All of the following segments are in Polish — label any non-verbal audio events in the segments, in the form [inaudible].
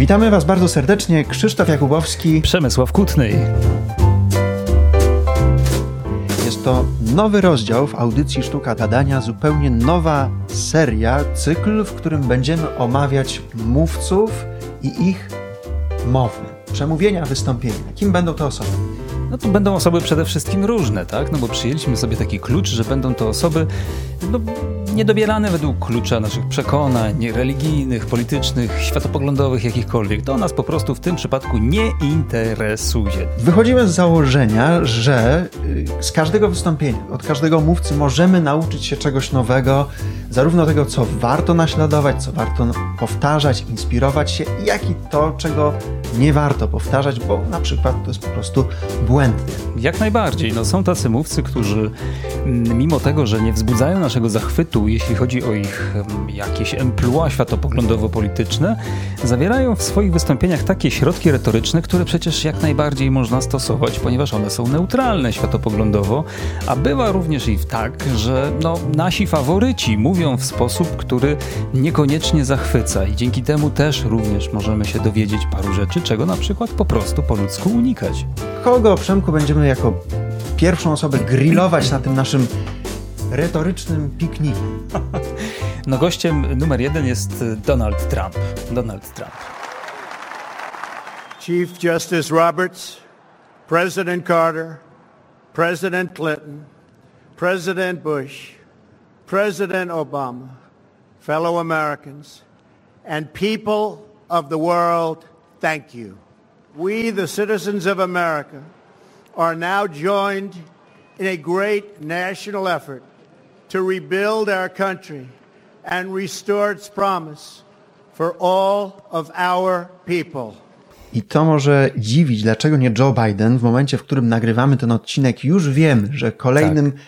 Witamy Was bardzo serdecznie. Krzysztof Jakubowski. Przemysław Kutnej. Jest to nowy rozdział w audycji Sztuka Gadania, zupełnie nowa seria, cykl, w którym będziemy omawiać mówców i ich mowy, przemówienia, wystąpienia. Kim będą te osoby? No to będą osoby przede wszystkim różne, tak? No bo przyjęliśmy sobie taki klucz, że będą to osoby no, niedobierane według klucza naszych przekonań religijnych, politycznych, światopoglądowych, jakichkolwiek. To nas po prostu w tym przypadku nie interesuje. Wychodzimy z założenia, że y, z każdego wystąpienia, od każdego mówcy możemy nauczyć się czegoś nowego, zarówno tego, co warto naśladować, co warto powtarzać, inspirować się, jak i to, czego nie warto powtarzać, bo na przykład to jest po prostu błędne. Jak najbardziej. No, są tacy mówcy, którzy mm, mimo tego, że nie wzbudzają naszego zachwytu, jeśli chodzi o ich mm, jakieś emploi światopoglądowo-polityczne, zawierają w swoich wystąpieniach takie środki retoryczne, które przecież jak najbardziej można stosować, ponieważ one są neutralne światopoglądowo, a bywa również i tak, że no, nasi faworyci mówią w sposób, który niekoniecznie zachwyca i dzięki temu też również możemy się dowiedzieć paru rzeczy, czego na przykład po prostu po ludzku unikać. Kogo, Przemku, będziemy jako pierwszą osobę grillować na tym naszym retorycznym pikniku? [laughs] No gościem numer jeden jest Donald Trump. Donald Trump. Chief Justice Roberts, President Carter, President Clinton, President Bush, President Obama, fellow Americans, and people of the world, thank you. We, the citizens of America, are now joined in a great national effort to rebuild our country and restore its promise for all of our people. I to może dziwić, dlaczego nie Joe Biden. W momencie, w którym nagrywamy ten odcinek, już wiemy, że kolejnym tak.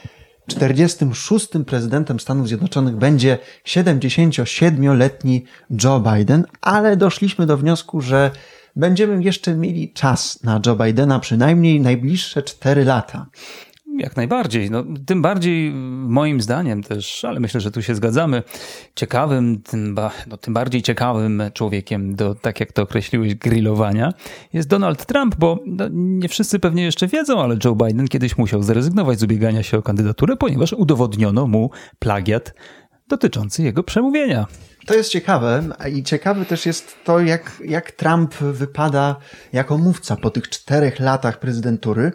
46. prezydentem Stanów Zjednoczonych będzie 77-letni Joe Biden, ale doszliśmy do wniosku, że będziemy jeszcze mieli czas na Joe Bidena, przynajmniej najbliższe 4 lata. Jak najbardziej. No, tym bardziej moim zdaniem też, ale myślę, że tu się zgadzamy, ciekawym, tym, ba, no, tym bardziej ciekawym człowiekiem do, tak jak to określiłeś, grillowania jest Donald Trump, bo no, nie wszyscy pewnie jeszcze wiedzą, ale Joe Biden kiedyś musiał zrezygnować z ubiegania się o kandydaturę, ponieważ udowodniono mu plagiat dotyczący jego przemówienia. To jest ciekawe i ciekawe też jest to, jak, jak Trump wypada jako mówca po tych czterech latach prezydentury.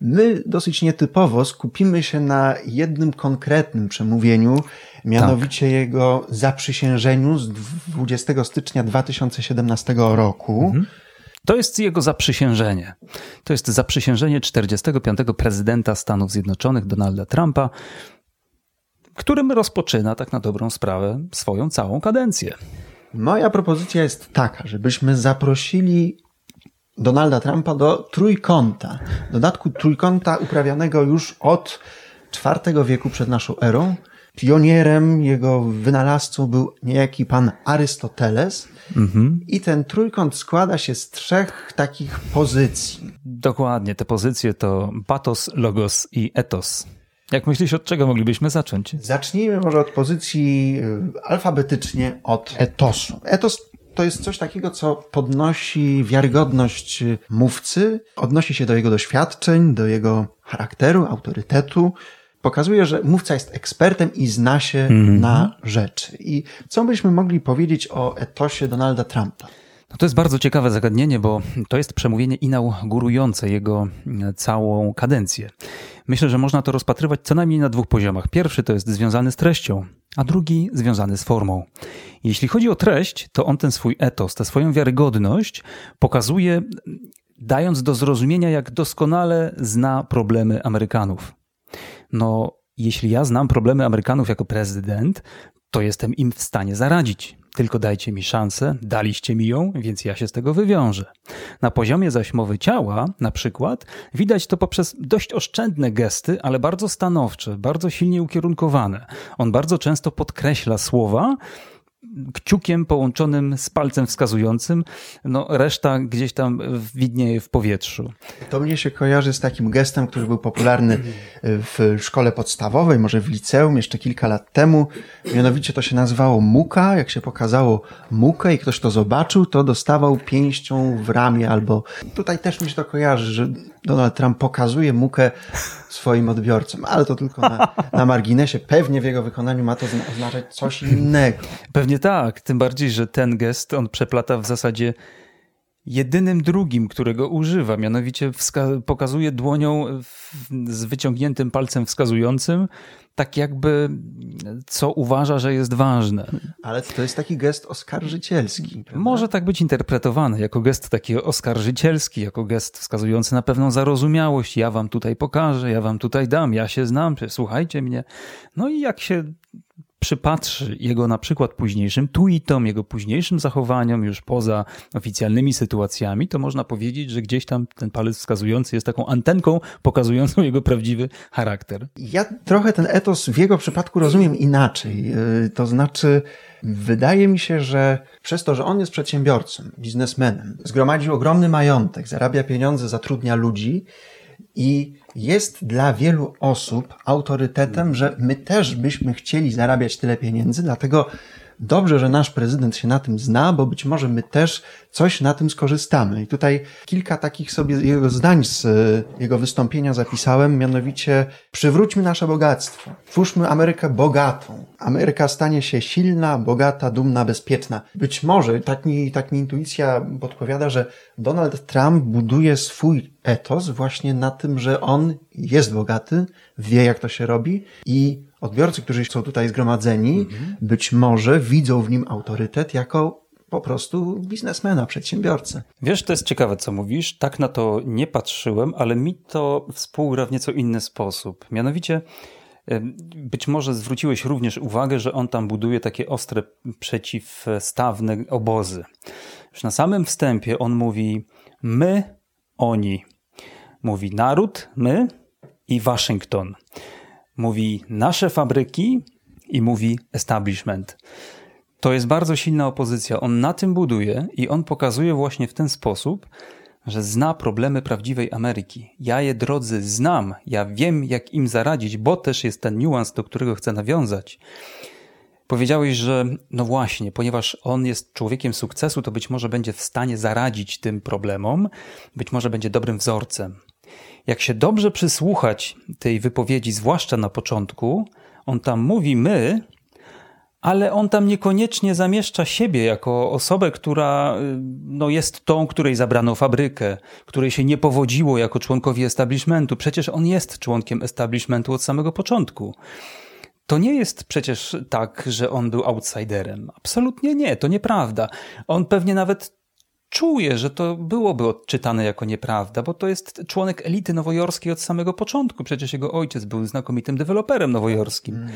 My dosyć nietypowo skupimy się na jednym konkretnym przemówieniu, mianowicie tak. jego zaprzysiężeniu z 20 stycznia 2017 roku. Mhm. To jest jego zaprzysiężenie. To jest zaprzysiężenie 45. prezydenta Stanów Zjednoczonych Donalda Trumpa, którym rozpoczyna tak na dobrą sprawę swoją całą kadencję. Moja propozycja jest taka, żebyśmy zaprosili Donalda Trumpa do trójkąta. Dodatku trójkąta uprawianego już od IV wieku przed naszą erą. Pionierem, jego wynalazcą był niejaki pan Arystoteles. Mhm. I ten trójkąt składa się z trzech takich pozycji. Dokładnie, te pozycje to patos, logos i etos. Jak myślisz, od czego moglibyśmy zacząć? Zacznijmy może od pozycji y, alfabetycznie od etosu. Etos to jest coś takiego, co podnosi wiarygodność mówcy, odnosi się do jego doświadczeń, do jego charakteru, autorytetu. Pokazuje, że mówca jest ekspertem i zna się mm -hmm. na rzeczy. I co byśmy mogli powiedzieć o etosie Donalda Trumpa? No to jest bardzo ciekawe zagadnienie, bo to jest przemówienie inaugurujące jego całą kadencję. Myślę, że można to rozpatrywać co najmniej na dwóch poziomach. Pierwszy to jest związany z treścią, a drugi związany z formą. Jeśli chodzi o treść, to on ten swój etos, tę swoją wiarygodność pokazuje, dając do zrozumienia, jak doskonale zna problemy Amerykanów. No, jeśli ja znam problemy Amerykanów jako prezydent, to jestem im w stanie zaradzić. Tylko dajcie mi szansę, daliście mi ją, więc ja się z tego wywiążę. Na poziomie zaś mowy ciała, na przykład, widać to poprzez dość oszczędne gesty, ale bardzo stanowcze, bardzo silnie ukierunkowane. On bardzo często podkreśla słowa, kciukiem połączonym z palcem wskazującym, no reszta gdzieś tam widnieje w powietrzu. To mnie się kojarzy z takim gestem, który był popularny w szkole podstawowej, może w liceum jeszcze kilka lat temu. Mianowicie to się nazywało muka. Jak się pokazało mukę i ktoś to zobaczył, to dostawał pięścią w ramię albo tutaj też mi się to kojarzy, że Donald Trump pokazuje mukę swoim odbiorcom, ale to tylko na, na marginesie. Pewnie w jego wykonaniu ma to oznaczać coś innego. Pewnie tak, tym bardziej, że ten gest on przeplata w zasadzie jedynym drugim, którego używa, mianowicie pokazuje dłonią z wyciągniętym palcem wskazującym, tak jakby co uważa, że jest ważne. Ale to jest taki gest oskarżycielski. Prawda? Może tak być interpretowany jako gest taki oskarżycielski, jako gest wskazujący na pewną zarozumiałość. Ja wam tutaj pokażę, ja wam tutaj dam, ja się znam, słuchajcie mnie. No i jak się przypatrzy jego na przykład późniejszym tweetom, jego późniejszym zachowaniom już poza oficjalnymi sytuacjami, to można powiedzieć, że gdzieś tam ten palec wskazujący jest taką antenką pokazującą jego prawdziwy charakter. Ja trochę ten etos w jego przypadku rozumiem inaczej. Y, to znaczy, wydaje mi się, że przez to, że on jest przedsiębiorcą, biznesmenem, zgromadził ogromny majątek, zarabia pieniądze, zatrudnia ludzi i jest dla wielu osób autorytetem, że my też byśmy chcieli zarabiać tyle pieniędzy, dlatego dobrze, że nasz prezydent się na tym zna, bo być może my też coś na tym skorzystamy. I tutaj kilka takich sobie jego zdań z e, jego wystąpienia zapisałem, mianowicie przywróćmy nasze bogactwo, twórzmy Amerykę bogatą. Ameryka stanie się silna, bogata, dumna, bezpieczna. Być może, tak mi, tak mi intuicja podpowiada, że Donald Trump buduje swój etos właśnie na tym, że on jest bogaty, wie jak to się robi i odbiorcy, którzy są tutaj zgromadzeni, mhm. być może widzą w nim autorytet jako po prostu biznesmena, przedsiębiorcę. Wiesz, to jest ciekawe, co mówisz. Tak na to nie patrzyłem, ale mi to współgra w nieco inny sposób. Mianowicie, być może zwróciłeś również uwagę, że on tam buduje takie ostre, przeciwstawne obozy. Już na samym wstępie on mówi my, oni. Mówi naród, my i Waszyngton. Mówi nasze fabryki i mówi establishment. To jest bardzo silna opozycja. On na tym buduje i on pokazuje właśnie w ten sposób, że zna problemy prawdziwej Ameryki. Ja je, drodzy, znam. Ja wiem, jak im zaradzić, bo też jest ten niuans, do którego chcę nawiązać. Powiedziałeś, że no właśnie, ponieważ on jest człowiekiem sukcesu, to być może będzie w stanie zaradzić tym problemom, być może będzie dobrym wzorcem. Jak się dobrze przysłuchać tej wypowiedzi, zwłaszcza na początku, on tam mówi my, ale on tam niekoniecznie zamieszcza siebie jako osobę, która y, no, jest tą, której zabrano fabrykę, której się nie powodziło jako członkowi establishmentu. Przecież on jest członkiem establishmentu od samego początku. To nie jest przecież tak, że on był outsiderem. Absolutnie nie, to nieprawda. On pewnie nawet czuje, że to byłoby odczytane jako nieprawda, bo to jest członek elity nowojorskiej od samego początku. Przecież jego ojciec był znakomitym deweloperem nowojorskim. Mm.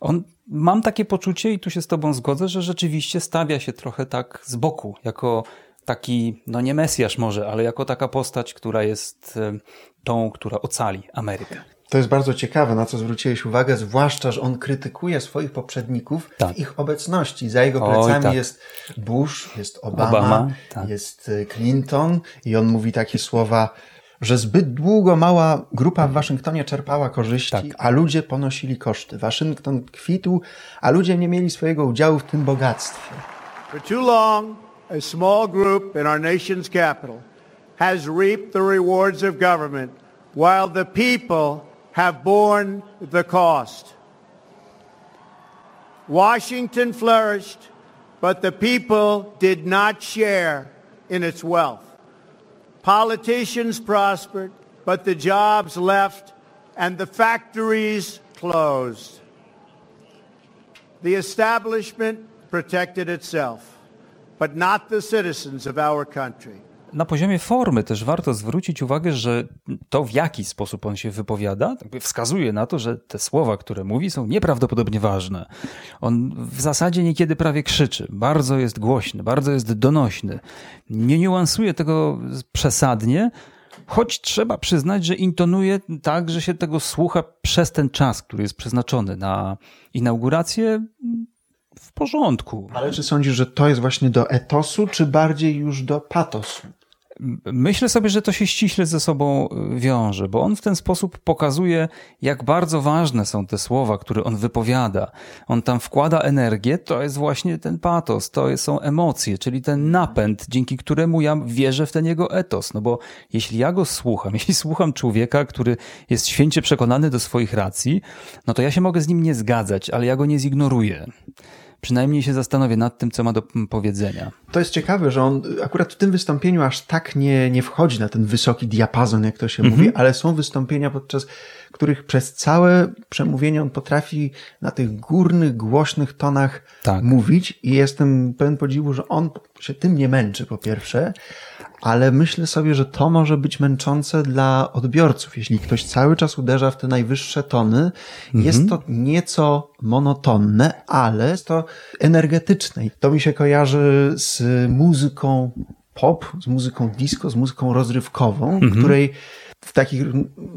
On, mam takie poczucie, i tu się z Tobą zgodzę, że rzeczywiście stawia się trochę tak z boku, jako taki, no nie Mesjasz może, ale jako taka postać, która jest e, tą, która ocali Amerykę. To jest bardzo ciekawe, na co zwróciłeś uwagę, zwłaszcza, że on krytykuje swoich poprzedników tak. w ich obecności. Za jego plecami Oj, tak. jest Bush, jest Obama, Obama tak. jest e, Clinton i on mówi takie słowa, że zbyt długo mała grupa w Waszyngtonie czerpała korzyści, tak. a ludzie ponosili koszty. Waszyngton kwitł, a ludzie nie mieli swojego udziału w tym bogactwie. For too long, a small group in our nation's capital has reaped the rewards of government while the people have borne the cost. Washington flourished, but the people did not share in its wealth. Politicians prospered, but the jobs left and the factories closed. The establishment protected itself, but not the citizens of our country. Na poziomie formy też warto zwrócić uwagę, że to w jaki sposób on się wypowiada, wskazuje na to, że te słowa, które mówi, są nieprawdopodobnie ważne. On w zasadzie niekiedy prawie krzyczy, bardzo jest głośny, bardzo jest donośny. Nie niuansuje tego przesadnie, choć trzeba przyznać, że intonuje tak, że się tego słucha przez ten czas, który jest przeznaczony na inaugurację w porządku. Ale czy sądzisz, że to jest właśnie do etosu, czy bardziej już do patosu? Myślę sobie, że to się ściśle ze sobą y, wiąże, bo on w ten sposób pokazuje, jak bardzo ważne są te słowa, które on wypowiada. On tam wkłada energię, to jest właśnie ten patos, to są emocje, czyli ten napęd, dzięki któremu ja wierzę w ten jego etos. No bo jeśli ja go słucham, [laughs] jeśli słucham człowieka, który jest święcie przekonany do swoich racji, no to ja się mogę z nim nie zgadzać, ale ja go nie zignoruję przynajmniej się zastanowię nad tym, co ma do powiedzenia. To jest ciekawe, że on akurat w tym wystąpieniu aż tak nie, nie wchodzi na ten wysoki diapazon, jak to się mhm. mówi, ale są wystąpienia, podczas których przez całe przemówienie on potrafi na tych górnych, głośnych tonach tak. mówić i jestem pełen podziwu, że on się tym nie męczy po pierwsze, ale myślę sobie, że to może być męczące dla odbiorców. Jeśli ktoś cały czas uderza w te najwyższe tony, mhm. jest to nieco monotonne, ale jest to energetyczne. To mi się kojarzy z muzyką pop, z muzyką disco, z muzyką rozrywkową, mhm. której w takich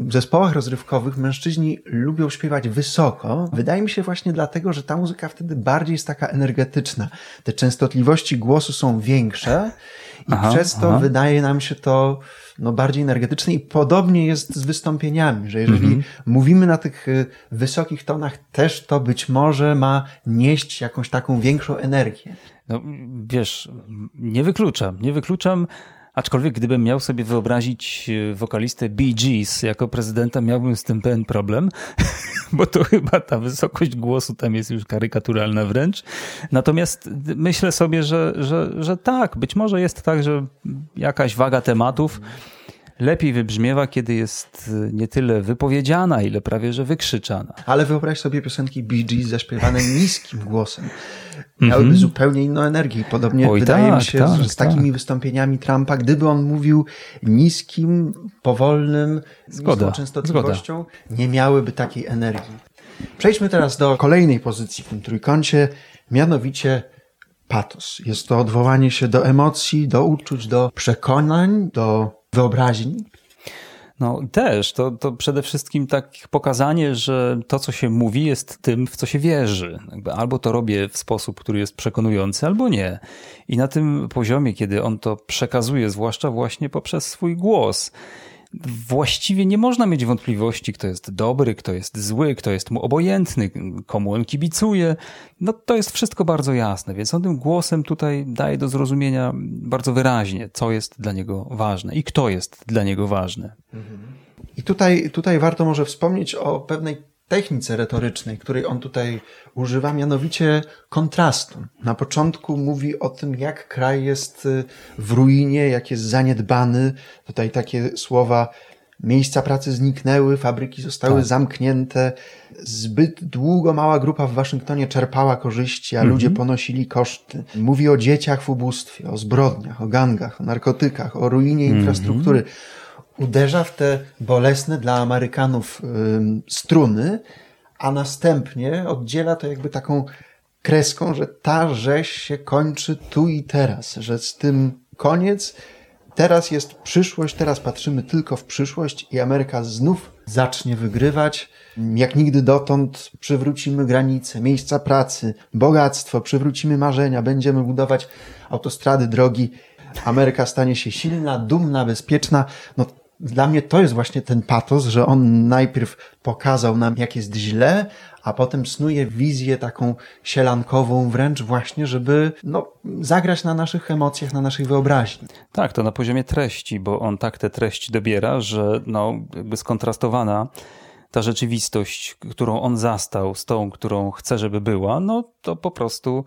zespołach rozrywkowych mężczyźni lubią śpiewać wysoko. Wydaje mi się właśnie dlatego, że ta muzyka wtedy bardziej jest taka energetyczna. Te częstotliwości głosu są większe i aha, przez to aha. wydaje nam się to no, bardziej energetyczne i podobnie jest z wystąpieniami, że jeżeli mhm. mówimy na tych y, wysokich tonach, też to być może ma nieść jakąś taką większą energię. No, wiesz, nie wykluczam, nie wykluczam, Aczkolwiek gdybym miał sobie wyobrazić y, wokalistę Bee Gees jako prezydenta, miałbym z tym pewien problem, [laughs] bo to chyba ta wysokość głosu tam jest już karykaturalna wręcz. Natomiast myślę sobie, że, że, że tak, być może jest tak, że jakaś waga tematów lepiej wybrzmiewa, kiedy jest y, nie tyle wypowiedziana, ile prawie że wykrzyczana. Ale wyobraź sobie piosenki Bee Gees zaśpiewane [laughs] niskim głosem. Miałyby mm -hmm. zupełnie inną energię. Podobnie Oj, wydaje tak, mi się, tak, że z takimi tak. wystąpieniami Trumpa, gdyby on mówił niskim, powolnym, zgoda, niską częstotliwością, zgoda. nie miałyby takiej energii. Przejdźmy teraz do kolejnej pozycji w tym trójkącie, mianowicie patos. Jest to odwołanie się do emocji, do uczuć, do przekonań, do wyobraźni. No też, to, to przede wszystkim tak pokazanie, że to, co się mówi, jest tym, w co się wierzy. albo to robię w sposób, który jest przekonujący, albo nie. I na tym poziomie, kiedy on to przekazuje, zwłaszcza właśnie poprzez swój głos, właściwie nie można mieć wątpliwości, kto jest dobry, kto jest zły, kto jest mu obojętny, komu on kibicuje. No to jest wszystko bardzo jasne, więc on tym głosem tutaj daje do zrozumienia bardzo wyraźnie, co jest dla niego ważne i kto jest dla niego ważny. I tutaj, tutaj warto może wspomnieć o pewnej technice retorycznej, której on tutaj używa, mianowicie kontrastu. Na początku mówi o tym, jak kraj jest y, w ruinie, jak jest zaniedbany. Tutaj takie słowa Miejsca pracy zniknęły, fabryki zostały tak. zamknięte. Zbyt długo mała grupa w Waszyngtonie czerpała korzyści, a mm -hmm. ludzie ponosili koszty. Mówi o dzieciach w ubóstwie, o zbrodniach, o gangach, o narkotykach, o ruinie mm -hmm. infrastruktury uderza w te bolesne dla Amerykanów struny, a następnie oddziela to jakby taką kreską, że ta rzeź się kończy tu i teraz, że z tym koniec, teraz jest przyszłość, teraz patrzymy tylko w przyszłość i Ameryka znów zacznie wygrywać. Jak nigdy dotąd przywrócimy granice, miejsca pracy, bogactwo, przywrócimy marzenia, będziemy budować autostrady, drogi. Ameryka stanie się silna, dumna, bezpieczna. No dla mnie to jest właśnie ten patos, że on najpierw pokazał nam, jak jest źle, a potem snuje wizję taką sielankową wręcz właśnie, żeby no, zagrać na naszych emocjach, na naszej wyobraźni. Tak, to na poziomie treści, bo on tak te treści dobiera, że no, jakby skontrastowana ta rzeczywistość, którą on zastał, z tą, którą chce, żeby była, no to po prostu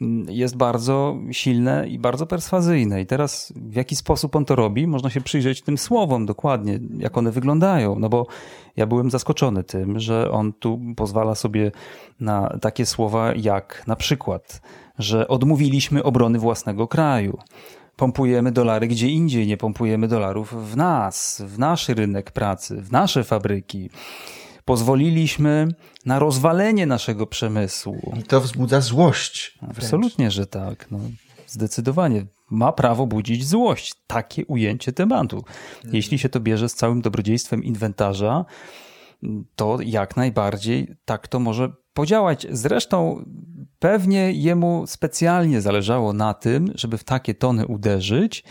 mm, jest bardzo silne i bardzo perswazyjne. I teraz w jaki sposób on to robi, można się przyjrzeć tym słowom dokładnie, jak one wyglądają. No bo ja byłem zaskoczony tym, że on tu pozwala sobie na takie słowa jak na przykład, że odmówiliśmy obrony własnego kraju pompujemy dolary gdzie indziej, nie pompujemy dolarów w nas, w nasz rynek pracy, w nasze fabryki. Pozwoliliśmy na rozwalenie naszego przemysłu. I to wzbudza złość. Wręcz. Absolutnie, że tak. No, zdecydowanie. Ma prawo budzić złość. Takie ujęcie tematu. Jeśli się to bierze z całym dobrodziejstwem inwentarza, to jak najbardziej tak to może podziałać. Zresztą pewnie jemu specjalnie zależało na tym, żeby w takie tony uderzyć,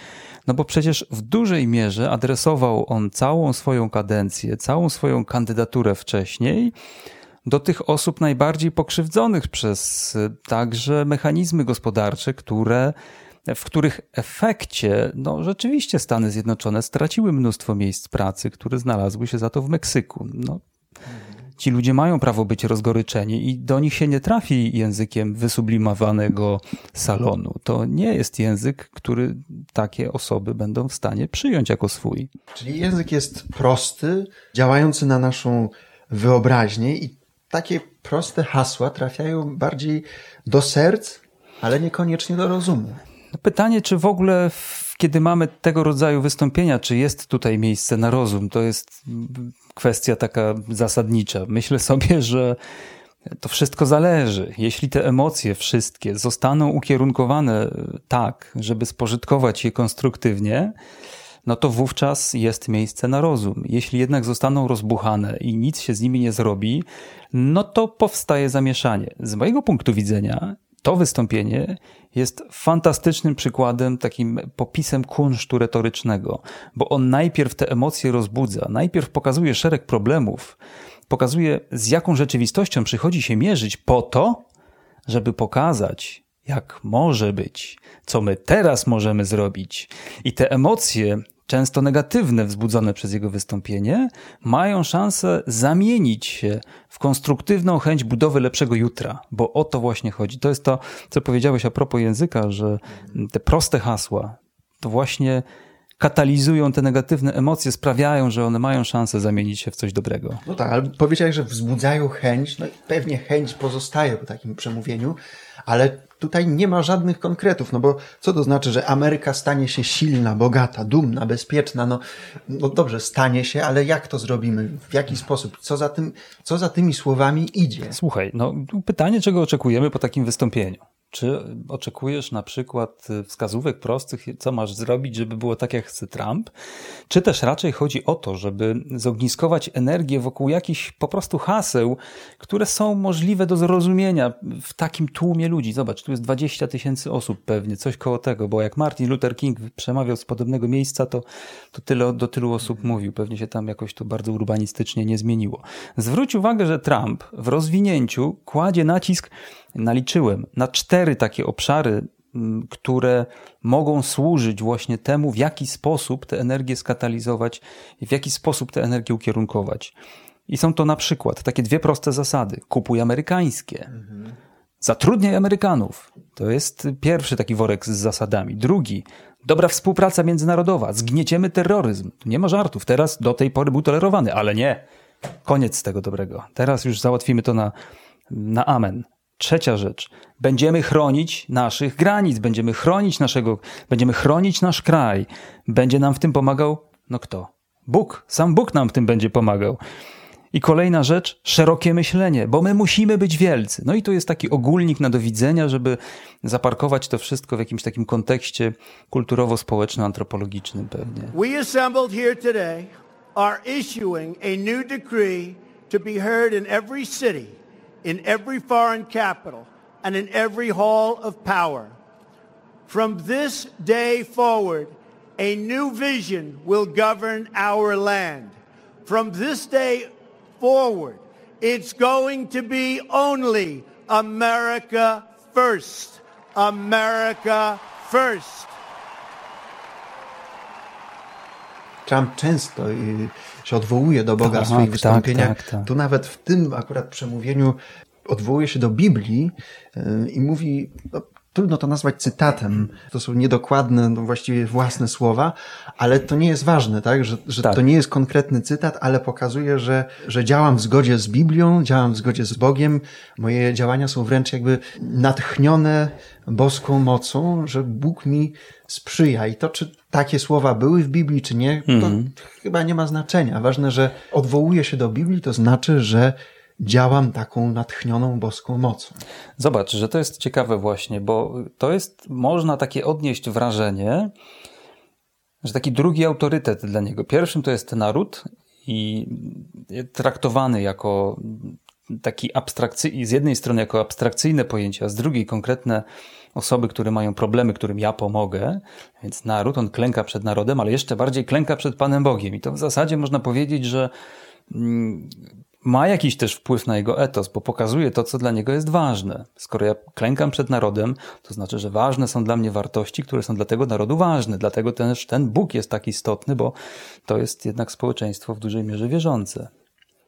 no bo przecież w dużej mierze adresował on całą swoją kadencję, całą swoją kandydaturę wcześniej do tych osób najbardziej pokrzywdzonych przez także mechanizmy gospodarcze, które w których efekcie no, rzeczywiście Stany Zjednoczone straciły mnóstwo miejsc pracy, które znalazły się za to w Meksyku. No, ci ludzie mają prawo być rozgoryczeni i do nich się nie trafi językiem wysublimowanego salonu. To nie jest język, który takie osoby będą w stanie przyjąć jako swój. Czyli język jest prosty, działający na naszą wyobraźnię i takie proste hasła trafiają bardziej do serc, ale niekoniecznie do rozumu. Pytanie, czy w ogóle, kiedy mamy tego rodzaju wystąpienia, czy jest tutaj miejsce na rozum, to jest kwestia taka zasadnicza. Myślę sobie, że to wszystko zależy. Jeśli te emocje wszystkie zostaną ukierunkowane tak, żeby spożytkować je konstruktywnie, no to wówczas jest miejsce na rozum. Jeśli jednak zostaną rozbuchane i nic się z nimi nie zrobi, no to powstaje zamieszanie. Z mojego punktu widzenia to wystąpienie jest fantastycznym przykładem, takim popisem kunsztu retorycznego, bo on najpierw te emocje rozbudza, najpierw pokazuje szereg problemów, pokazuje z jaką rzeczywistością przychodzi się mierzyć po to, żeby pokazać, jak może być, co my teraz możemy zrobić. I te emocje często negatywne wzbudzone przez jego wystąpienie, mają szansę zamienić się w konstruktywną chęć budowy lepszego jutra, bo o to właśnie chodzi. To jest to, co powiedziałeś a propos języka, że te proste hasła to właśnie katalizują te negatywne emocje, sprawiają, że one mają szansę zamienić się w coś dobrego. No tak, ale powiedziałeś, że wzbudzają chęć, no i pewnie chęć pozostaje po takim przemówieniu, ale tutaj nie ma żadnych konkretów, no bo co to znaczy, że Ameryka stanie się silna, bogata, dumna, bezpieczna? No, no dobrze, stanie się, ale jak to zrobimy? W jaki sposób? Co za, tym, co za tymi słowami idzie? Słuchaj, no pytanie, czego oczekujemy po takim wystąpieniu? Czy oczekujesz na przykład wskazówek prostych, co masz zrobić, żeby było tak, jak chce Trump? Czy też raczej chodzi o to, żeby zogniskować energię wokół jakichś po prostu haseł, które są możliwe do zrozumienia w takim tłumie ludzi? Zobacz, tu jest 20 tysięcy osób pewnie, coś koło tego, bo jak Martin Luther King przemawiał z podobnego miejsca, to, to tyle, do tylu osób mówił. Pewnie się tam jakoś to bardzo urbanistycznie nie zmieniło. Zwróć uwagę, że Trump w rozwinięciu kładzie nacisk naliczyłem na cztery takie obszary, mm, które mogą służyć właśnie temu, w jaki sposób tę energię skatalizować w jaki sposób tę energię ukierunkować. I są to na przykład takie dwie proste zasady. Kupuj amerykańskie. Mhm. Zatrudniaj Amerykanów. To jest pierwszy taki worek z zasadami. Drugi, dobra współpraca międzynarodowa. Zgnieciemy terroryzm. Nie ma żartów. Teraz do tej pory był tolerowany, ale nie. Koniec tego dobrego. Teraz już załatwimy to na, na amen. Trzecia rzecz. Będziemy chronić naszych granic, będziemy chronić naszego, będziemy chronić nasz kraj. Będzie nam w tym pomagał, no kto? Bóg. Sam Bóg nam w tym będzie pomagał. I kolejna rzecz, szerokie myślenie, bo my musimy być wielcy. No i to jest taki ogólnik na do widzenia, żeby zaparkować to wszystko w jakimś takim kontekście kulturowo-społeczno-antropologicznym pewnie. We assembled here today are issuing a new decree to be heard in every city in every foreign capital and in every hall of power. From this day forward, a new vision will govern our land. From this day forward, it's going to be only America first. America first. Trump często się odwołuje do Boga tak, w swoich tak, wystąpieniach. Tak, tak. Tu nawet w tym akurat przemówieniu odwołuje się do Biblii y, i mówi, no, trudno to nazwać cytatem, to są niedokładne, no właściwie własne słowa, ale to nie jest ważne, tak? Że, że tak. to nie jest konkretny cytat, ale pokazuje, że, że działam w zgodzie z Biblią, działam w zgodzie z Bogiem, moje działania są wręcz jakby natchnione boską mocą, że Bóg mi sprzyja. I to, czy takie słowa były w Biblii, czy nie, to mhm. chyba nie ma znaczenia. Ważne, że odwołuje się do Biblii, to znaczy, że działam taką natchnioną boską mocą. Zobacz, że to jest ciekawe właśnie, bo to jest, można takie odnieść wrażenie, że taki drugi autorytet dla niego. Pierwszym to jest naród i traktowany jako taki abstrakcyjny, z jednej strony jako abstrakcyjne pojęcie, a z drugiej konkretne osoby, które mają problemy, którym ja pomogę, więc naród, on klęka przed narodem, ale jeszcze bardziej klęka przed Panem Bogiem. I to w zasadzie można powiedzieć, że mm, ma jakiś też wpływ na jego etos, bo pokazuje to, co dla niego jest ważne. Skoro ja klękam przed narodem, to znaczy, że ważne są dla mnie wartości, które są dla tego narodu ważne. Dlatego też ten Bóg jest tak istotny, bo to jest jednak społeczeństwo w dużej mierze wierzące.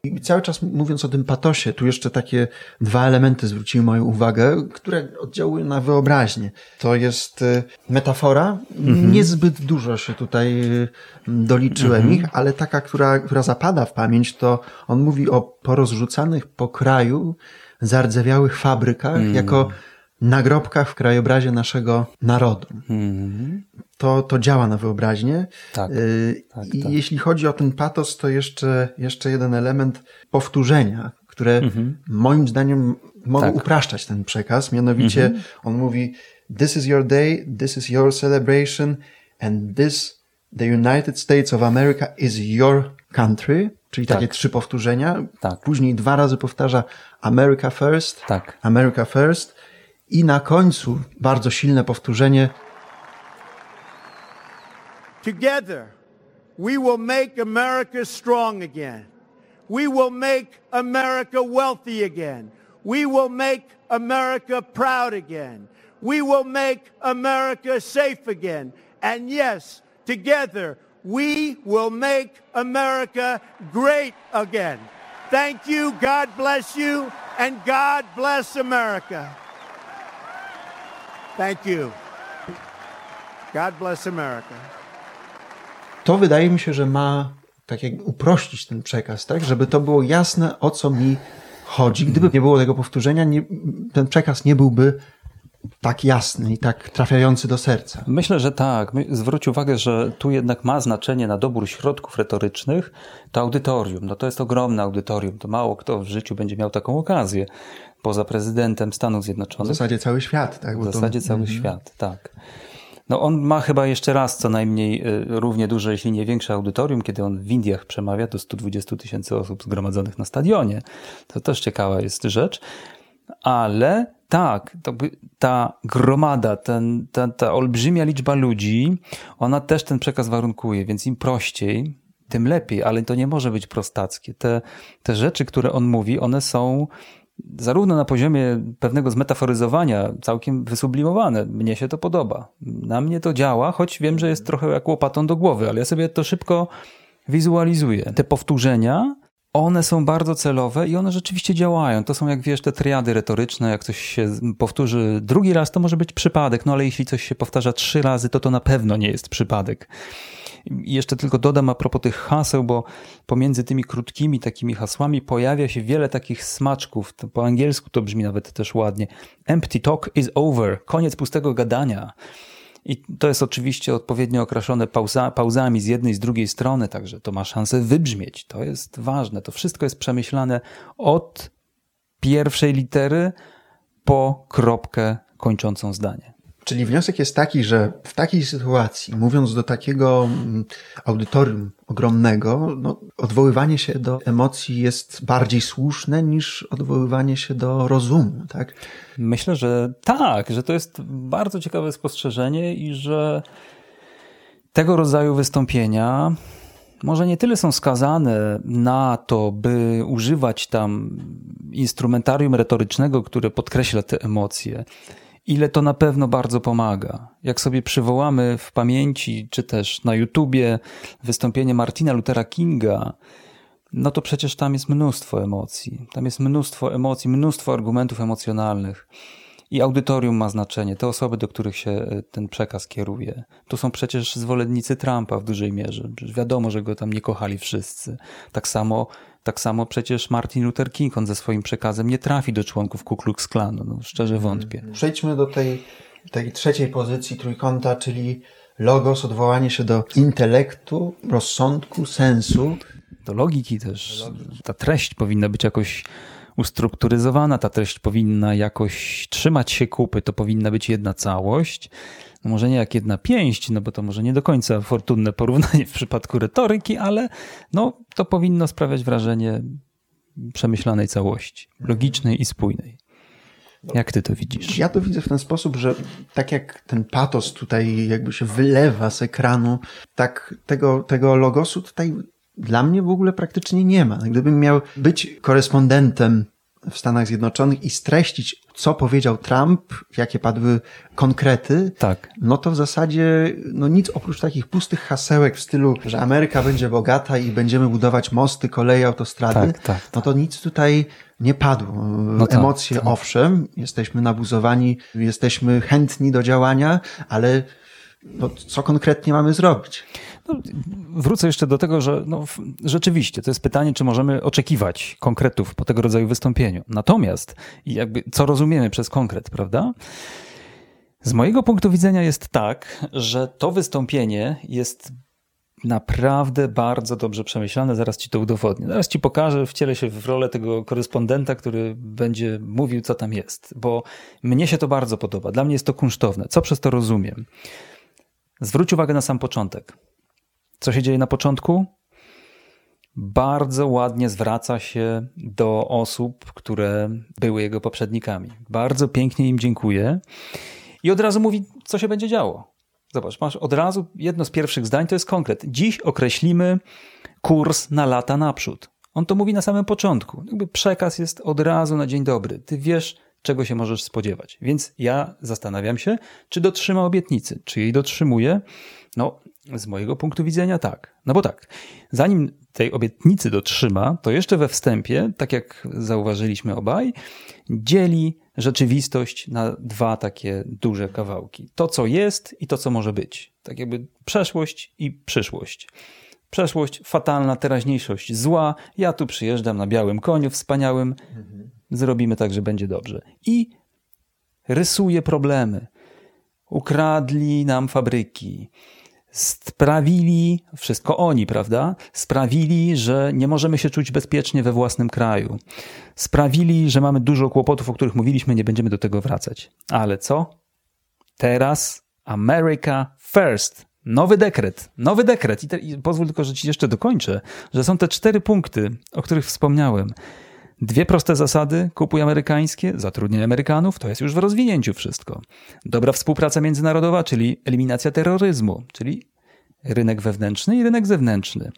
I cały czas mówiąc o tym patosie, tu jeszcze takie dwa elementy zwróciły moją uwagę, które oddziałują na wyobraźnię. To jest y, metafora. Mhm. Niezbyt dużo się tutaj y, doliczyłem mhm. ich, ale taka, która, która zapada w pamięć, to on mówi o porozrzucanych po kraju zardzewiałych fabrykach mhm. jako nagrobkach w krajobrazie naszego narodu. Mhm. To, to działa na wyobraźnię. Tak, y, tak, I tak. jeśli chodzi o ten patos, to jeszcze, jeszcze jeden element powtórzenia, które mhm. moim zdaniem mogą tak. upraszczać ten przekaz. Mianowicie mhm. on mówi, this is your day, this is your celebration and this, the United States of America is your country. Czyli takie tak. trzy powtórzenia. Tak. Później dwa razy powtarza America first, tak. America first I na końcu bardzo silne powtórzenie. Together we will make America strong again. We will make America wealthy again. We will make America proud again. We will make America safe again. And yes, together we will make America great again. Thank you, God bless you, and God bless America. Thank you. God bless America. To wydaje mi się, że ma tak jak uprościć ten przekaz, tak? Żeby to było jasne, o co mi chodzi. Gdyby nie było tego powtórzenia, nie, ten przekaz nie byłby tak jasny i tak trafiający do serca. Myślę, że tak. Zwróć uwagę, że tu jednak ma znaczenie na dobór środków retorycznych to audytorium. No to jest ogromne audytorium. To mało kto w życiu będzie miał taką okazję poza prezydentem Stanów Zjednoczonych. W zasadzie cały świat, tak? W zasadzie to... cały mhm. świat, tak. No on ma chyba jeszcze raz co najmniej y, równie duże, jeśli nie większe audytorium, kiedy on w Indiach przemawia do 120 tysięcy osób zgromadzonych na stadionie. To też ciekawa jest rzecz. Ale tak, ta gromada, ten, ta, ta olbrzymia liczba ludzi, ona też ten przekaz warunkuje, więc im prościej, tym lepiej, ale to nie może być prostackie. Te, te rzeczy, które on mówi, one są zarówno na poziomie pewnego zmetaforyzowania całkiem wysublimowane. Mnie się to podoba. Na mnie to działa, choć wiem, że jest trochę jak łopatą do głowy, ale ja sobie to szybko wizualizuję. Te powtórzenia, one są bardzo celowe i one rzeczywiście działają. To są, jak wiesz, te triady retoryczne. Jak coś się powtórzy drugi raz, to może być przypadek, no ale jeśli coś się powtarza trzy razy, to to na pewno nie jest przypadek. I jeszcze tylko dodam a propos tych haseł, bo pomiędzy tymi krótkimi takimi hasłami pojawia się wiele takich smaczków. To po angielsku to brzmi nawet też ładnie. Empty talk is over. Koniec pustego gadania. I to jest oczywiście odpowiednio okraszone pauza, pauzami z jednej i z drugiej strony, także to ma szansę wybrzmieć. To jest ważne. To wszystko jest przemyślane od pierwszej litery po kropkę kończącą zdanie. Czyli wniosek jest taki, że w takiej sytuacji, mówiąc do takiego mm, audytorium ogromnego, no, odwoływanie się do emocji jest bardziej słuszne niż odwoływanie się do rozumu, tak? Myślę, że tak, że to jest bardzo ciekawe spostrzeżenie i że tego rodzaju wystąpienia może nie tyle są skazane na to, by używać tam instrumentarium retorycznego, które podkreśla te emocje, ile to na pewno bardzo pomaga. Jak sobie przywołamy w pamięci, czy też na YouTubie wystąpienie Martina Luthera Kinga, no to przecież tam jest mnóstwo emocji. Tam jest mnóstwo emocji, mnóstwo argumentów emocjonalnych. I audytorium ma znaczenie, te osoby, do których się e, ten przekaz kieruje. To są przecież zwolennicy Trumpa w dużej mierze. Wiadomo, że go tam nie kochali wszyscy. Tak samo tak samo przecież Martin Luther King, on ze swoim przekazem nie trafi do członków Ku Klux Klanu. No, szczerze mhm. wątpię. Przejdźmy do tej, tej trzeciej pozycji trójkąta, czyli logos, odwołanie się do intelektu, rozsądku, sensu. Do logiki też. Ta treść powinna być jakoś ustrukturyzowana, ta treść powinna jakoś trzymać się kupy, to powinna być jedna całość. No może nie jak jedna pięść, no bo to może nie do końca fortunne porównanie [laughs] w przypadku retoryki, ale no, to powinno sprawiać wrażenie przemyślanej całości, logicznej i spójnej. Jak ty to widzisz? Ja to widzę w ten sposób, że tak jak ten patos tutaj jakby się wylewa z ekranu, tak tego, tego logosu tutaj dla mnie w ogóle praktycznie nie ma. Gdybym miał być korespondentem w Stanach Zjednoczonych i streścić, co powiedział Trump, jakie padły konkrety, tak. no to w zasadzie no nic oprócz takich pustych hasełek w stylu, że Ameryka będzie bogata i będziemy budować mosty, koleje, autostrady, tak, tak, no to nic tutaj nie padło. No tak, Emocje tak. owszem, jesteśmy nabuzowani, jesteśmy chętni do działania, ale no, co konkretnie mamy zrobić? No, wrócę jeszcze do tego, że no, rzeczywiście to jest pytanie, czy możemy oczekiwać konkretów po tego rodzaju wystąpieniu. Natomiast, jakby, co rozumiemy przez konkret, prawda? Z mojego punktu widzenia jest tak, że to wystąpienie jest naprawdę bardzo dobrze przemyślane. Zaraz ci to udowodnię. Zaraz ci pokażę, wcielę się w rolę tego korespondenta, który będzie mówił, co tam jest, bo mnie się to bardzo podoba. Dla mnie jest to kunsztowne. Co przez to rozumiem? Zwróć uwagę na sam początek. Co się dzieje na początku? Bardzo ładnie zwraca się do osób, które były jego poprzednikami. Bardzo pięknie im dziękuję i od razu mówi, co się będzie działo. Zobacz, masz od razu jedno z pierwszych zdań to jest konkret. Dziś określimy kurs na lata naprzód. On to mówi na samym początku. Jakby przekaz jest od razu na dzień dobry. Ty wiesz, czego się możesz spodziewać. Więc ja zastanawiam się, czy dotrzyma obietnicy. Czy jej dotrzymuje? No, z mojego punktu widzenia tak. No bo tak, zanim tej obietnicy dotrzyma, to jeszcze we wstępie, tak jak zauważyliśmy obaj, dzieli rzeczywistość na dwa takie duże kawałki. To, co jest i to, co może być. Tak jakby przeszłość i przyszłość. Przeszłość fatalna, teraźniejszość zła. Ja tu przyjeżdżam na białym koniu wspaniałym. Zrobimy tak, że będzie dobrze. I rysuje problemy. Ukradli nam fabryki sprawili, wszystko oni, prawda? Sprawili, że nie możemy się czuć bezpiecznie we własnym kraju. Sprawili, że mamy dużo kłopotów, o których mówiliśmy, nie będziemy do tego wracać. Ale co? Teraz America First. Nowy dekret, nowy dekret. I, te, I pozwól tylko, że ci jeszcze dokończę, że są te cztery punkty, o których wspomniałem. Dwie proste zasady, kupuj amerykańskie, zatrudniaj Amerykanów, to jest już w rozwinięciu wszystko. Dobra współpraca międzynarodowa, czyli eliminacja terroryzmu, czyli rynek wewnętrzny i rynek zewnętrzny.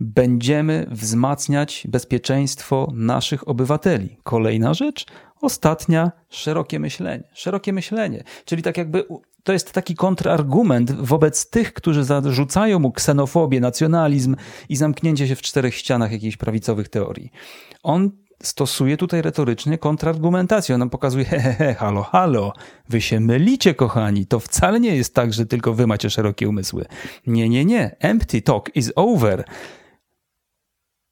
Będziemy wzmacniać bezpieczeństwo naszych obywateli. Kolejna rzecz, ostatnia, szerokie myślenie. Szerokie myślenie, czyli tak jakby to jest taki kontrargument wobec tych, którzy zarzucają mu ksenofobię, nacjonalizm i zamknięcie się w czterech ścianach jakichś prawicowych teorii. On stosuje tutaj retorycznie kontrargumentację. On nam pokazuje, he, halo, halo, wy się mylicie, kochani. To wcale nie jest tak, że tylko wy macie szerokie umysły. Nie, nie, nie. Empty talk is over.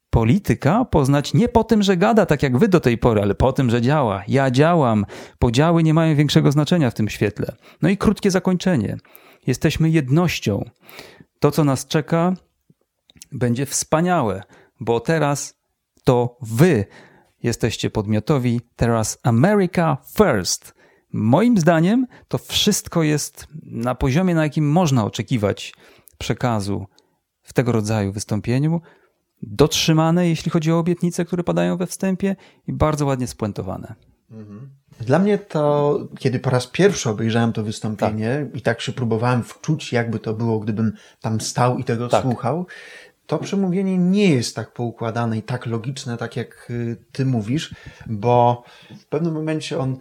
Polityka poznać nie po tym, że gada tak jak wy do tej pory, ale po tym, że działa. Ja działam. Podziały nie mają większego znaczenia w tym świetle. No i krótkie zakończenie. Jesteśmy jednością. To, co nas czeka, będzie wspaniałe, bo teraz to wy jesteście podmiotowi, teraz America First. Moim zdaniem to wszystko jest na poziomie, na jakim można oczekiwać przekazu w tego rodzaju wystąpieniu, dotrzymane, jeśli chodzi o obietnice, które padają we wstępie i bardzo ładnie spuentowane. Dla mnie to, kiedy po raz pierwszy obejrzałem to wystąpienie tak. i tak się próbowałem wczuć, jakby to było, gdybym tam stał i tego tak. słuchał, to przemówienie nie jest tak poukładane i tak logiczne, tak jak y, ty mówisz, bo w pewnym momencie on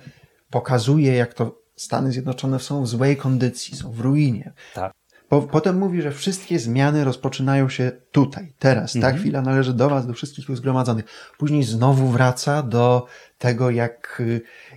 pokazuje, jak to Stany Zjednoczone są w złej kondycji, są w ruinie. Tak. Po, potem mówi, że wszystkie zmiany rozpoczynają się tutaj, teraz. Mhm. Ta chwila należy do Was, do wszystkich tu zgromadzonych. Później znowu wraca do tego, jak,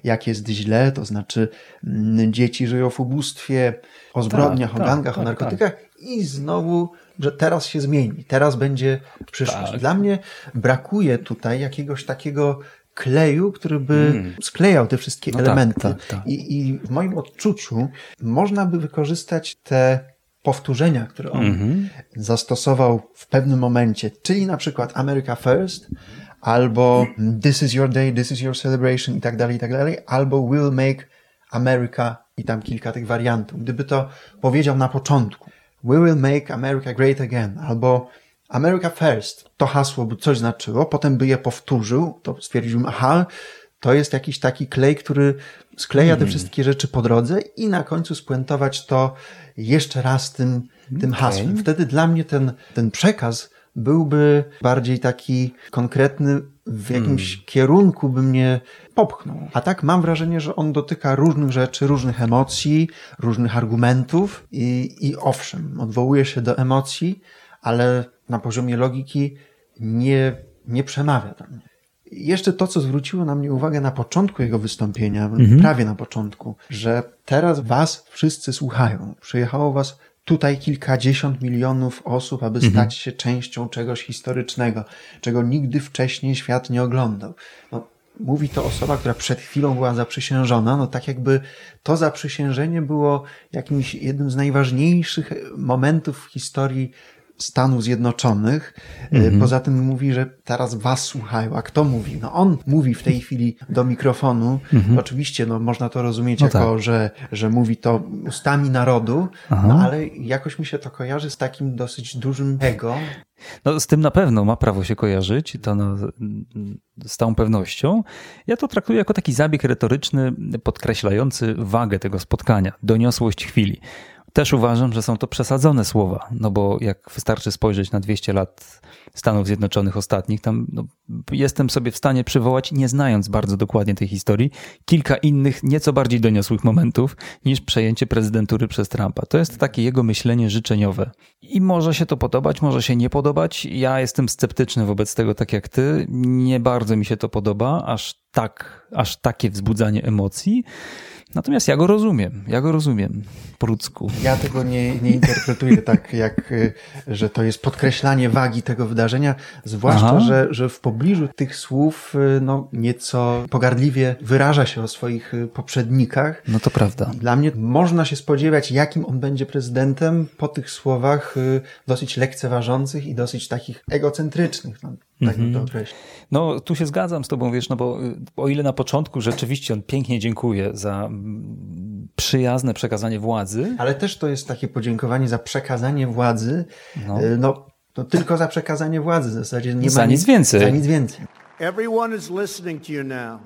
jak jest źle, to znaczy mm, dzieci żyją w ubóstwie, o zbrodniach, tak, o gangach, tak, o narkotykach tak. i znowu że teraz się zmieni, teraz będzie przyszłość. Tak. Dla mnie brakuje tutaj jakiegoś takiego kleju, który by mm. sklejał te wszystkie no tak, elementy. Tak, tak, tak. I, I, w moim odczuciu można by wykorzystać te powtórzenia, które on mm -hmm. zastosował w pewnym momencie, czyli na przykład America First, albo this is your day, this is your celebration i tak dalej, i tak dalej, albo will make America i tam kilka tych wariantów. Gdyby to powiedział na początku, we will make America great again, albo America first, to hasło by coś znaczyło, potem by je powtórzył, to stwierdziłbym, aha, to jest jakiś taki klej, który skleja te hmm. wszystkie rzeczy po drodze i na końcu spuentować to jeszcze raz tym, tym hasłem. Wtedy dla mnie ten, ten przekaz byłby bardziej taki konkretny, w jakimś hmm. kierunku by mnie popchnął. A tak mam wrażenie, że on dotyka różnych rzeczy, różnych emocji, różnych argumentów i, i owszem, odwołuje się do emocji, ale na poziomie logiki nie, nie przemawia do mnie. Jeszcze to, co zwróciło na mnie uwagę na początku jego wystąpienia, mhm. prawie na początku, że teraz was wszyscy słuchają. Przyjechało was tutaj kilkadziesiąt milionów osób, aby mhm. stać się częścią czegoś historycznego, czego nigdy wcześniej świat nie oglądał. No, mówi to osoba, która przed chwilą była zaprzysiężona, no tak jakby to zaprzysiężenie było jakimś jednym z najważniejszych momentów w historii Stanów Zjednoczonych. Mm -hmm. Poza tym mówi, że teraz was słuchają. A kto mówi? No on mówi w tej chwili do mikrofonu. -hmm. Oczywiście, no można to rozumieć no jako, tak. że, że mówi to ustami narodu, no ale jakoś mi się to kojarzy z takim dosyć dużym ego. No, z tym na pewno ma prawo się kojarzyć, to no, z tą pewnością. Ja to traktuję jako taki zabieg retoryczny podkreślający wagę tego spotkania, doniosłość chwili. Też uważam, że są to przesadzone słowa, no bo jak wystarczy spojrzeć na 200 lat Stanów Zjednoczonych ostatnich, tam no, jestem sobie w stanie przywołać, nie znając bardzo dokładnie tej historii, kilka innych, nieco bardziej doniosłych momentów niż przejęcie prezydentury przez Trumpa. To jest takie jego myślenie życzeniowe. I może się to podobać, może się nie podobać. Ja jestem sceptyczny wobec tego, tak jak ty. Nie bardzo mi się to podoba, aż tak, aż takie wzbudzanie emocji. Natomiast ja go rozumiem, ja go rozumiem po ludzku. Ja tego nie, nie interpretuję [laughs] tak, jak, y, że to jest podkreślanie wagi tego wydarzenia, zwłaszcza, że, że w pobliżu tych słów y, no, nieco pogardliwie wyraża się o swoich y, poprzednikach. No to prawda. Dla mnie można się spodziewać, jakim on będzie prezydentem po tych słowach dosyć lekceważących i dosyć takich egocentrycznych. No, tak bym to mhm. określił. No, tu się zgadzam z tobą, wiesz, no bo o ile na początku rzeczywiście on pięknie dziękuję za przyjazne przekazanie władzy. Ale też to jest takie podziękowanie za przekazanie władzy, no, y, no, no tylko za przekazanie władzy w zasadzie nie za ma nic więcej. Za nic więcej. Everyone is listening to you now.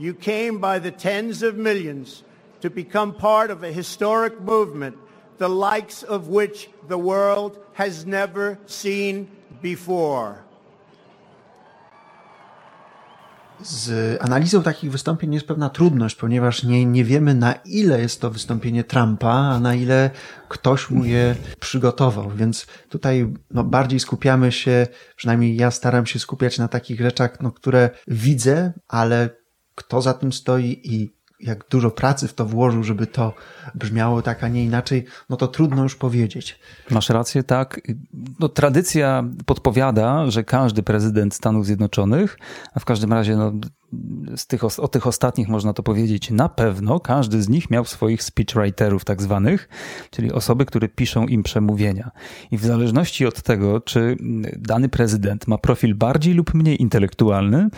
You came by the tens of millions to become part of a historic movement, the likes of which the world has never seen before. Z analizą takich wystąpień jest pewna trudność, ponieważ nie, nie wiemy na ile jest to wystąpienie Trumpa, a na ile ktoś mu je przygotował. Więc tutaj no, bardziej skupiamy się, przynajmniej ja staram się skupiać na takich rzeczach, no, które widzę, ale kto za tym stoi i jak dużo pracy w to włożył, żeby to brzmiało tak, a nie inaczej, no to trudno już powiedzieć. Masz rację, tak. No, tradycja podpowiada, że każdy prezydent Stanów Zjednoczonych, a w każdym razie no, z tych, o tych ostatnich można to powiedzieć na pewno, każdy z nich miał swoich speechwriterów tak zwanych, czyli osoby, które piszą im przemówienia. I w zależności od tego, czy dany prezydent ma profil bardziej lub mniej intelektualny,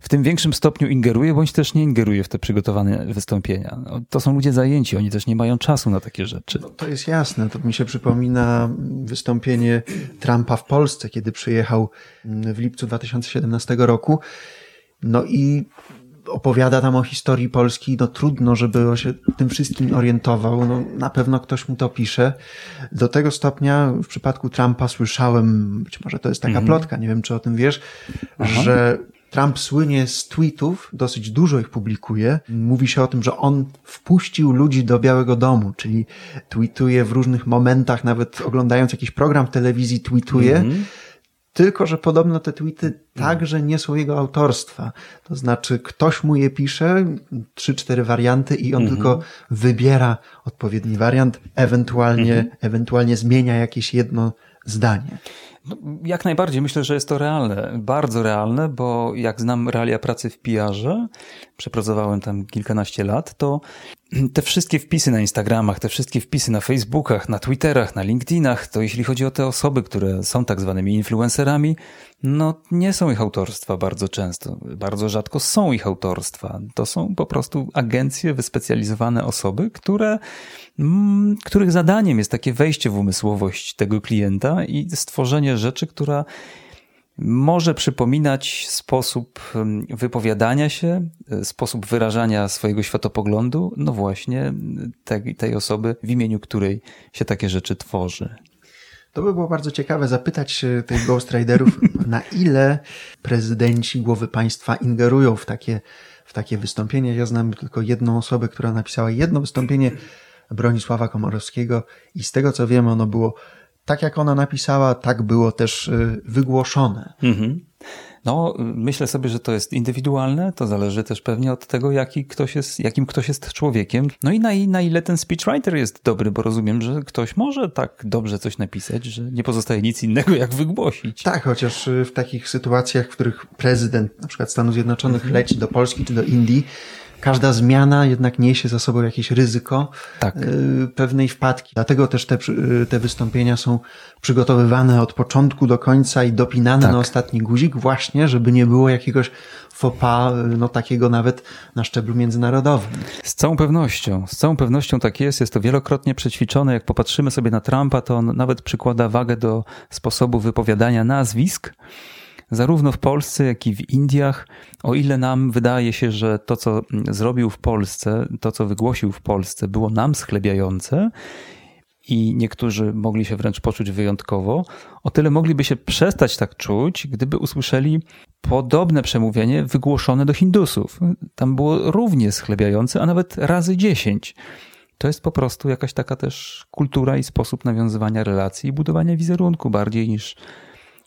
w tym większym stopniu ingeruje, bądź też nie ingeruje w te przygotowane wystąpienia. No, to są ludzie zajęci, oni też nie mają czasu na takie rzeczy. No, to jest jasne. To mi się przypomina wystąpienie Trumpa w Polsce, kiedy przyjechał w lipcu 2017 roku. No i opowiada tam o historii Polski, no trudno, żeby się tym wszystkim orientował. No, na pewno ktoś mu to pisze. Do tego stopnia w przypadku Trumpa słyszałem, być może to jest taka mm -hmm. plotka, nie wiem czy o tym wiesz, Aha. że Trump słynie z tweetów, dosyć dużo ich publikuje. Mówi się o tym, że on wpuścił ludzi do Białego Domu, czyli tweetuje w różnych momentach, nawet oglądając jakiś program w telewizji, tweetuje. Mm -hmm. Tylko, że podobno te tweety także nie są jego autorstwa. To znaczy, ktoś mu je pisze, trzy, cztery warianty i on -hmm. tylko wybiera odpowiedni wariant, ewentualnie, -hmm. ewentualnie zmienia jakieś jedno zdanie. No, jak najbardziej myślę, że jest to realne, bardzo realne, bo jak znam realia pracy w PR-ze, przepracowałem tam kilkanaście lat, to te wszystkie wpisy na Instagramach, te wszystkie wpisy na Facebookach, na Twitterach, na LinkedInach, to jeśli chodzi o te osoby, które są tak zwanymi influencerami, No, nie są ich autorstwa bardzo często. Bardzo rzadko są ich autorstwa. To są po prostu agencje, wyspecjalizowane osoby, które, których zadaniem jest takie wejście w umysłowość tego klienta i stworzenie rzeczy, która może przypominać sposób mm, wypowiadania się, e, sposób wyrażania swojego światopoglądu, no właśnie tej, tej osoby, w imieniu której się takie rzeczy tworzy. To by było bardzo ciekawe zapytać tych Ghost Riderów, [laughs] na ile prezydenci, głowy państwa ingerują w takie, w takie wystąpienia. Ja znam tylko jedną osobę, która napisała jedno wystąpienie Bronisława Komorowskiego i z tego co wiem, ono było tak jak ona napisała, tak było też y, wygłoszone. Mhm. No, myślę sobie, że to jest indywidualne, to zależy też pewnie od tego, jaki ktoś jest, jakim ktoś jest człowiekiem. No i na, na ile ten speechwriter jest dobry, bo rozumiem, że ktoś może tak dobrze coś napisać, że nie pozostaje nic innego, jak wygłosić. Tak, chociaż y, w takich sytuacjach, w których prezydent na przykład Stanów Zjednoczonych mhm. leci do Polski czy do Indii, każda zmiana jednak niesie za sobą jakieś ryzyko tak. Y, pewnej wpadki. Dlatego też te, y, te wystąpienia są przygotowywane od początku do końca i dopinane tak. na ostatni guzik właśnie, żeby nie było jakiegoś pas, y, no takiego nawet na szczeblu międzynarodowym. Z całą pewnością, z całą pewnością tak jest. Jest to wielokrotnie przećwiczone. Jak popatrzymy sobie na Trumpa, to on nawet przykłada wagę do sposobu wypowiadania nazwisk zarówno w Polsce, jak i w Indiach. O ile nam wydaje się, że to, co zrobił w Polsce, to, co wygłosił w Polsce, było nam schlebiające, i niektórzy mogli się wręcz poczuć wyjątkowo, o tyle mogliby się przestać tak czuć, gdyby usłyszeli podobne przemówienie wygłoszone do Hindusów. Tam było równie schlebiające, a nawet razy dziesięć. To jest po prostu jakaś taka też kultura i sposób nawiązywania relacji i budowania wizerunku bardziej niż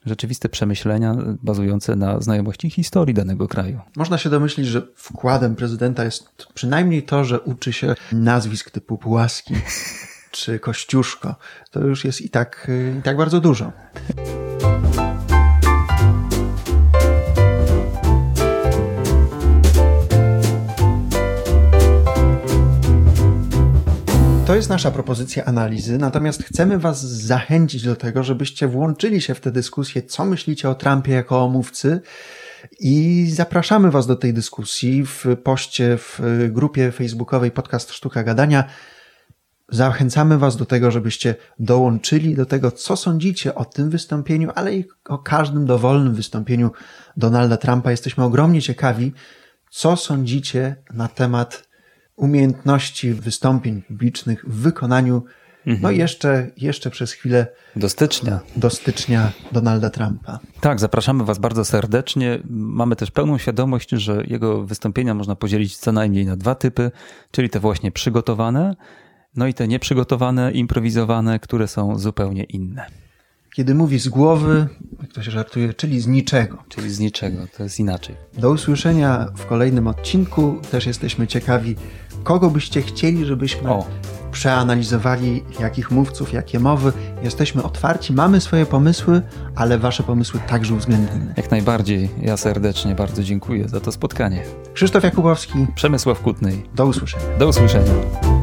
rzeczywiste przemyślenia bazujące na znajomości historii danego kraju. Można się domyślić, że wkładem prezydenta jest przynajmniej to, że uczy się nazwisk typu Płaski czy Kościuszko. To już jest i tak, i tak bardzo dużo. To jest nasza propozycja analizy, natomiast chcemy Was zachęcić do tego, żebyście włączyli się w tę dyskusję, co myślicie o Trumpie jako o mówcy. I zapraszamy Was do tej dyskusji w poście w grupie facebookowej Podcast Sztuka Gadania. Zachęcamy Was do tego, żebyście dołączyli do tego, co sądzicie o tym wystąpieniu, ale i o każdym dowolnym wystąpieniu Donalda Trumpa. Jesteśmy ogromnie ciekawi, co sądzicie na temat umiejętności wystąpień publicznych w wykonaniu, mhm. no jeszcze, jeszcze przez chwilę. Do stycznia. Do stycznia Donalda Trumpa. Tak, zapraszamy Was bardzo serdecznie. Mamy też pełną świadomość, że jego wystąpienia można podzielić co najmniej na dwa typy, czyli te właśnie przygotowane, no i te nieprzygotowane, improwizowane, które są zupełnie inne. Kiedy mówi z głowy, jak to się żartuje, czyli z niczego. Czyli z niczego, to jest inaczej. Do usłyszenia w kolejnym odcinku. Też jesteśmy ciekawi, kogo byście chcieli, żebyśmy o. przeanalizowali, jakich mówców, jakie mowy. Jesteśmy otwarci, mamy swoje pomysły, ale wasze pomysły także uwzględnimy. Jak najbardziej. Ja serdecznie bardzo dziękuję za to spotkanie. Krzysztof Jakubowski. Przemysław Kutnej. Do usłyszenia. Do usłyszenia.